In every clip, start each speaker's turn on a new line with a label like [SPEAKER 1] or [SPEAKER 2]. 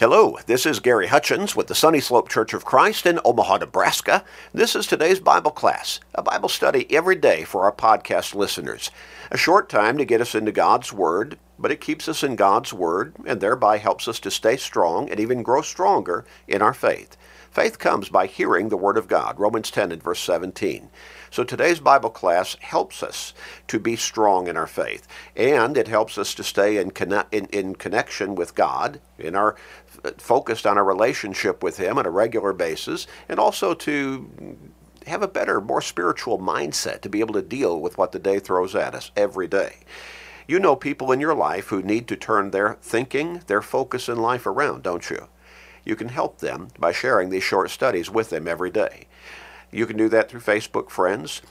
[SPEAKER 1] Hello, this is Gary Hutchins with the Sunny Slope Church of Christ in Omaha, Nebraska. This is today's Bible class, a Bible study every day for our podcast listeners. A short time to get us into God's Word, but it keeps us in God's Word and thereby helps us to stay strong and even grow stronger in our faith. Faith comes by hearing the Word of God, Romans 10 and verse 17. So today's Bible class helps us to be strong in our faith, and it helps us to stay in, in, in connection with God, in our focused on our relationship with Him on a regular basis, and also to have a better, more spiritual mindset to be able to deal with what the day throws at us every day. You know people in your life who need to turn their thinking, their focus in life around, don't you? You can help them by sharing these short studies with them every day. You can do that through Facebook friends,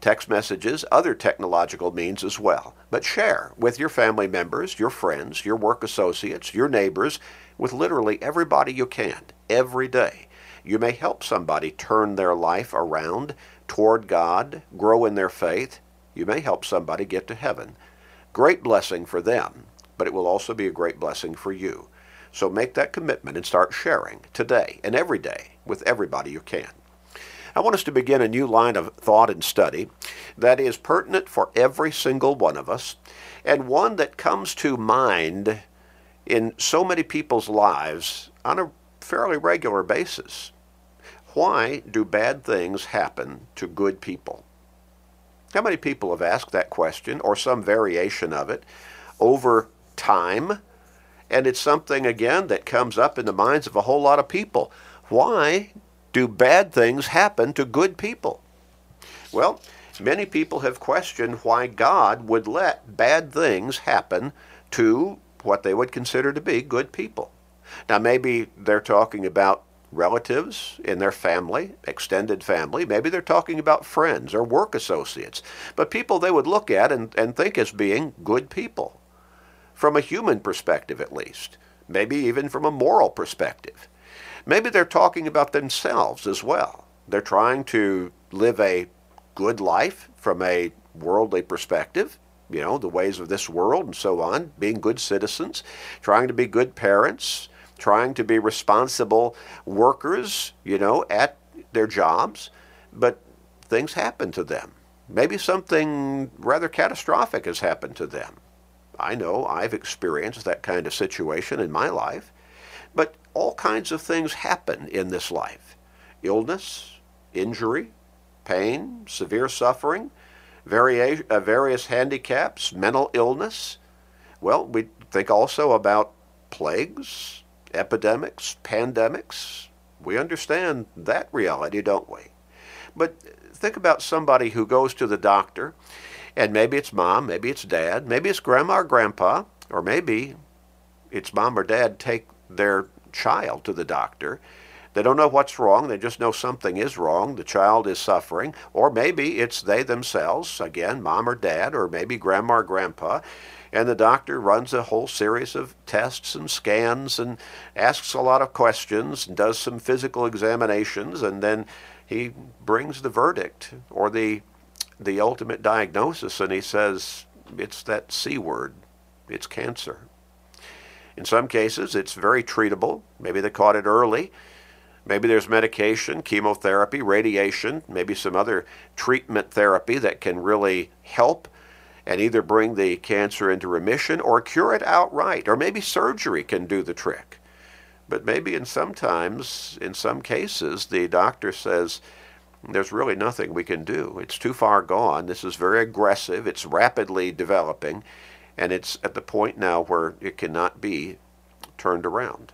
[SPEAKER 1] text messages, other technological means as well. But share with your family members, your friends, your work associates, your neighbors, with literally everybody you can every day. You may help somebody turn their life around toward God, grow in their faith. You may help somebody get to heaven. Great blessing for them, but it will also be a great blessing for you. So make that commitment and start sharing today and every day with everybody you can. I want us to begin a new line of thought and study that is pertinent for every single one of us and one that comes to mind in so many people's lives on a fairly regular basis. Why do bad things happen to good people? How many people have asked that question or some variation of it over time? And it's something, again, that comes up in the minds of a whole lot of people. Why do bad things happen to good people? Well, many people have questioned why God would let bad things happen to what they would consider to be good people. Now, maybe they're talking about relatives in their family, extended family. Maybe they're talking about friends or work associates, but people they would look at and, and think as being good people, from a human perspective at least, maybe even from a moral perspective. Maybe they're talking about themselves as well. They're trying to live a good life from a worldly perspective, you know, the ways of this world and so on, being good citizens, trying to be good parents, trying to be responsible workers, you know, at their jobs, but things happen to them. Maybe something rather catastrophic has happened to them. I know I've experienced that kind of situation in my life. But all kinds of things happen in this life illness, injury, pain, severe suffering, varia- uh, various handicaps, mental illness. Well, we think also about plagues, epidemics, pandemics. We understand that reality, don't we? But think about somebody who goes to the doctor, and maybe it's mom, maybe it's dad, maybe it's grandma or grandpa, or maybe it's mom or dad take their child to the doctor. They don't know what's wrong, they just know something is wrong, the child is suffering, or maybe it's they themselves, again, mom or dad, or maybe grandma or grandpa, and the doctor runs a whole series of tests and scans and asks a lot of questions and does some physical examinations, and then he brings the verdict or the the ultimate diagnosis. And he says it's that C word, it's cancer. In some cases, it's very treatable. Maybe they caught it early. Maybe there's medication, chemotherapy, radiation, maybe some other treatment therapy that can really help and either bring the cancer into remission or cure it outright. Or maybe surgery can do the trick. But maybe in sometimes, in some cases, the doctor says, there's really nothing we can do. It's too far gone. This is very aggressive. It's rapidly developing and it's at the point now where it cannot be turned around.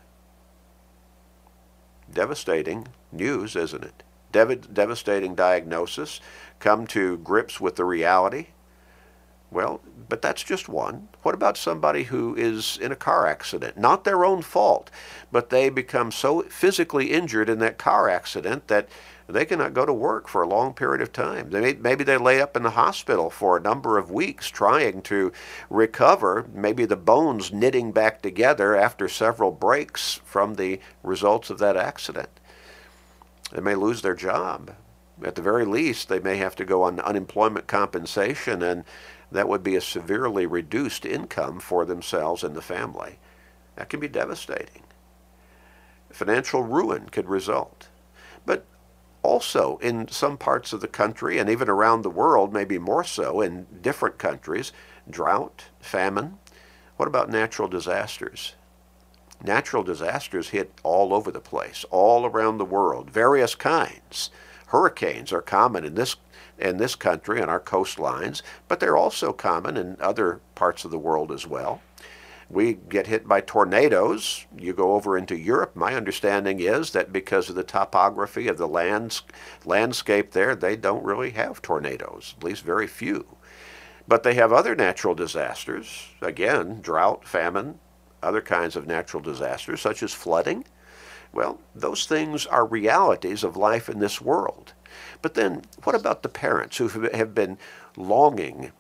[SPEAKER 1] Devastating news, isn't it? Dev- devastating diagnosis. Come to grips with the reality. Well, but that's just one. What about somebody who is in a car accident? Not their own fault, but they become so physically injured in that car accident that they cannot go to work for a long period of time. They may, maybe they lay up in the hospital for a number of weeks trying to recover, maybe the bones knitting back together after several breaks from the results of that accident. They may lose their job. At the very least, they may have to go on unemployment compensation, and that would be a severely reduced income for themselves and the family. That can be devastating. financial ruin could result. But also in some parts of the country and even around the world, maybe more so in different countries, drought, famine. What about natural disasters? Natural disasters hit all over the place, all around the world, various kinds. Hurricanes are common in this in this country and our coastlines, but they're also common in other parts of the world as well. We get hit by tornadoes. You go over into Europe. My understanding is that because of the topography of the lands, landscape there, they don't really have tornadoes, at least very few. But they have other natural disasters, again, drought, famine, other kinds of natural disasters, such as flooding. Well, those things are realities of life in this world. But then, what about the parents who have been longing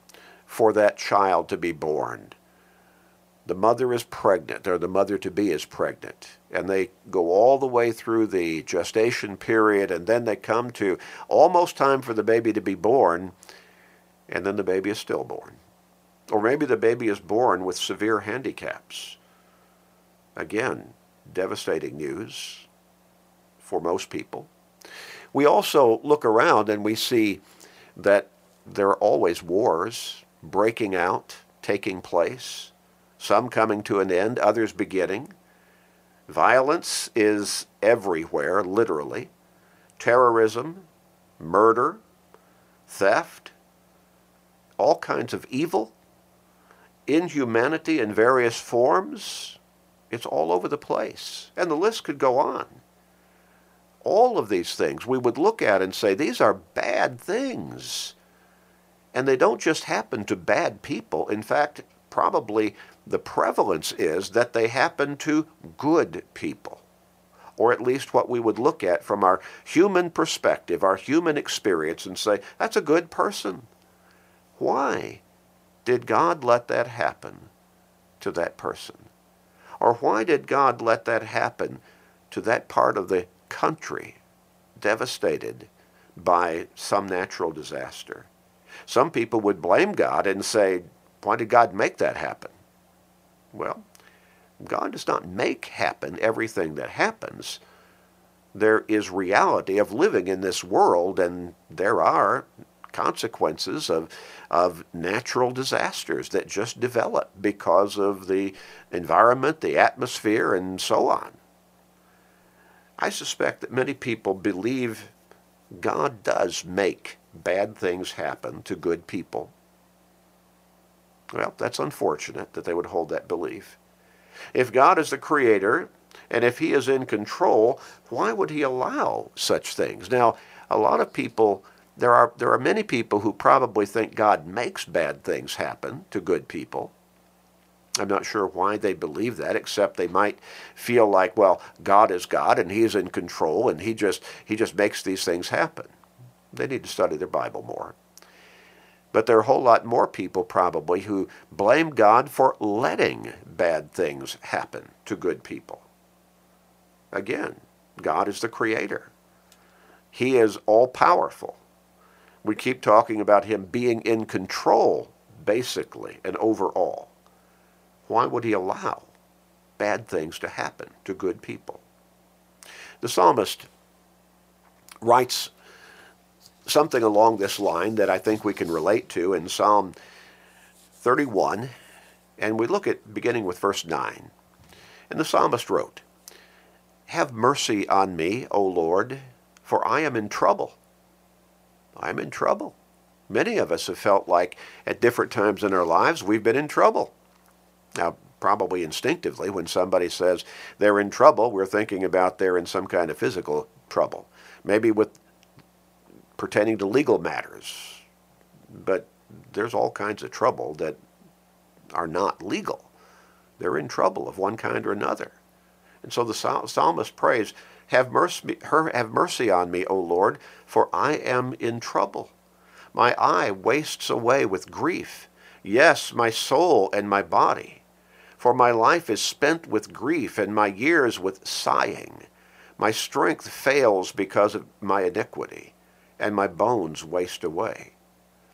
[SPEAKER 1] for that child to be born? The mother is pregnant, or the mother to be is pregnant, and they go all the way through the gestation period, and then they come to almost time for the baby to be born, and then the baby is stillborn. Or maybe the baby is born with severe handicaps. Again, devastating news for most people. We also look around and we see that there are always wars breaking out, taking place, some coming to an end, others beginning. Violence is everywhere, literally. Terrorism, murder, theft, all kinds of evil, inhumanity in various forms. It's all over the place. And the list could go on. All of these things we would look at and say, these are bad things. And they don't just happen to bad people. In fact, probably the prevalence is that they happen to good people. Or at least what we would look at from our human perspective, our human experience, and say, that's a good person. Why did God let that happen to that person? Or why did God let that happen to that part of the country devastated by some natural disaster? Some people would blame God and say, why did God make that happen? Well, God does not make happen everything that happens. There is reality of living in this world, and there are consequences of, of natural disasters that just develop because of the environment, the atmosphere, and so on. I suspect that many people believe God does make bad things happen to good people. Well, that's unfortunate that they would hold that belief. If God is the creator, and if he is in control, why would he allow such things? Now, a lot of people there are, there are many people who probably think God makes bad things happen to good people. I'm not sure why they believe that, except they might feel like, well, God is God and He's in control and He just He just makes these things happen. They need to study their Bible more. But there are a whole lot more people probably who blame God for letting bad things happen to good people. Again, God is the creator. He is all powerful. We keep talking about him being in control, basically, and overall. Why would he allow bad things to happen to good people? The psalmist writes something along this line that I think we can relate to in Psalm 31, and we look at beginning with verse 9. And the psalmist wrote, Have mercy on me, O Lord, for I am in trouble. I'm in trouble. Many of us have felt like at different times in our lives we've been in trouble. Now, probably instinctively, when somebody says they're in trouble, we're thinking about they're in some kind of physical trouble. Maybe with pertaining to legal matters. But there's all kinds of trouble that are not legal. They're in trouble of one kind or another. And so the psalmist prays, have mercy, have mercy on me, O Lord, for I am in trouble. My eye wastes away with grief. Yes, my soul and my body. For my life is spent with grief, and my years with sighing. My strength fails because of my iniquity, and my bones waste away.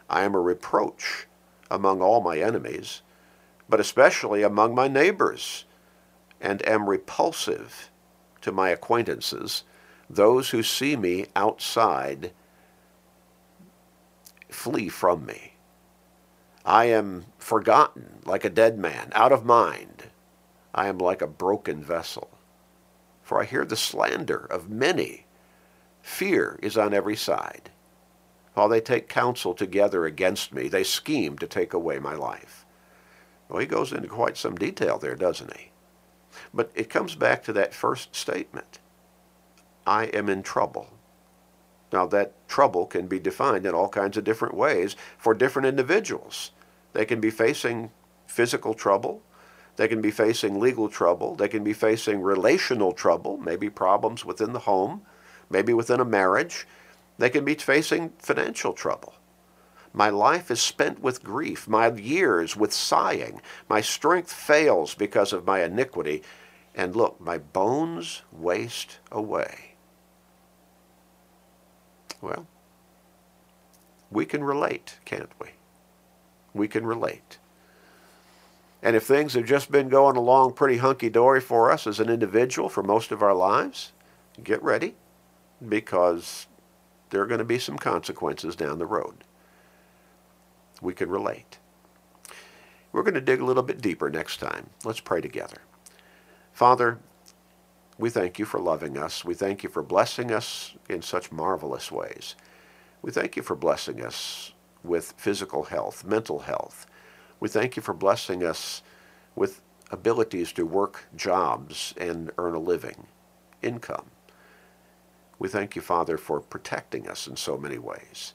[SPEAKER 1] I am a reproach among all my enemies, but especially among my neighbors, and am repulsive to my acquaintances, those who see me outside flee from me. I am forgotten like a dead man, out of mind. I am like a broken vessel. For I hear the slander of many. Fear is on every side. While they take counsel together against me, they scheme to take away my life. Well, he goes into quite some detail there, doesn't he? But it comes back to that first statement. I am in trouble. Now, that trouble can be defined in all kinds of different ways for different individuals. They can be facing physical trouble. They can be facing legal trouble. They can be facing relational trouble, maybe problems within the home, maybe within a marriage. They can be facing financial trouble. My life is spent with grief, my years with sighing. My strength fails because of my iniquity. And look, my bones waste away. Well, we can relate, can't we? We can relate. And if things have just been going along pretty hunky dory for us as an individual for most of our lives, get ready because there are going to be some consequences down the road. We can relate. We're going to dig a little bit deeper next time. Let's pray together. Father, we thank you for loving us. We thank you for blessing us in such marvelous ways. We thank you for blessing us with physical health, mental health. We thank you for blessing us with abilities to work jobs and earn a living, income. We thank you, Father, for protecting us in so many ways.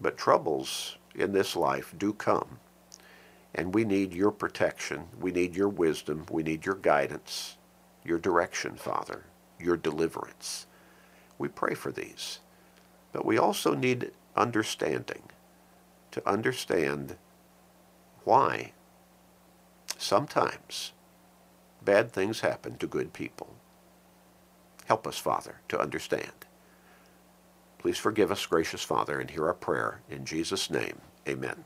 [SPEAKER 1] But troubles in this life do come. And we need your protection. We need your wisdom. We need your guidance, your direction, Father, your deliverance. We pray for these. But we also need understanding to understand why sometimes bad things happen to good people. Help us, Father, to understand. Please forgive us, gracious Father, and hear our prayer. In Jesus' name, amen.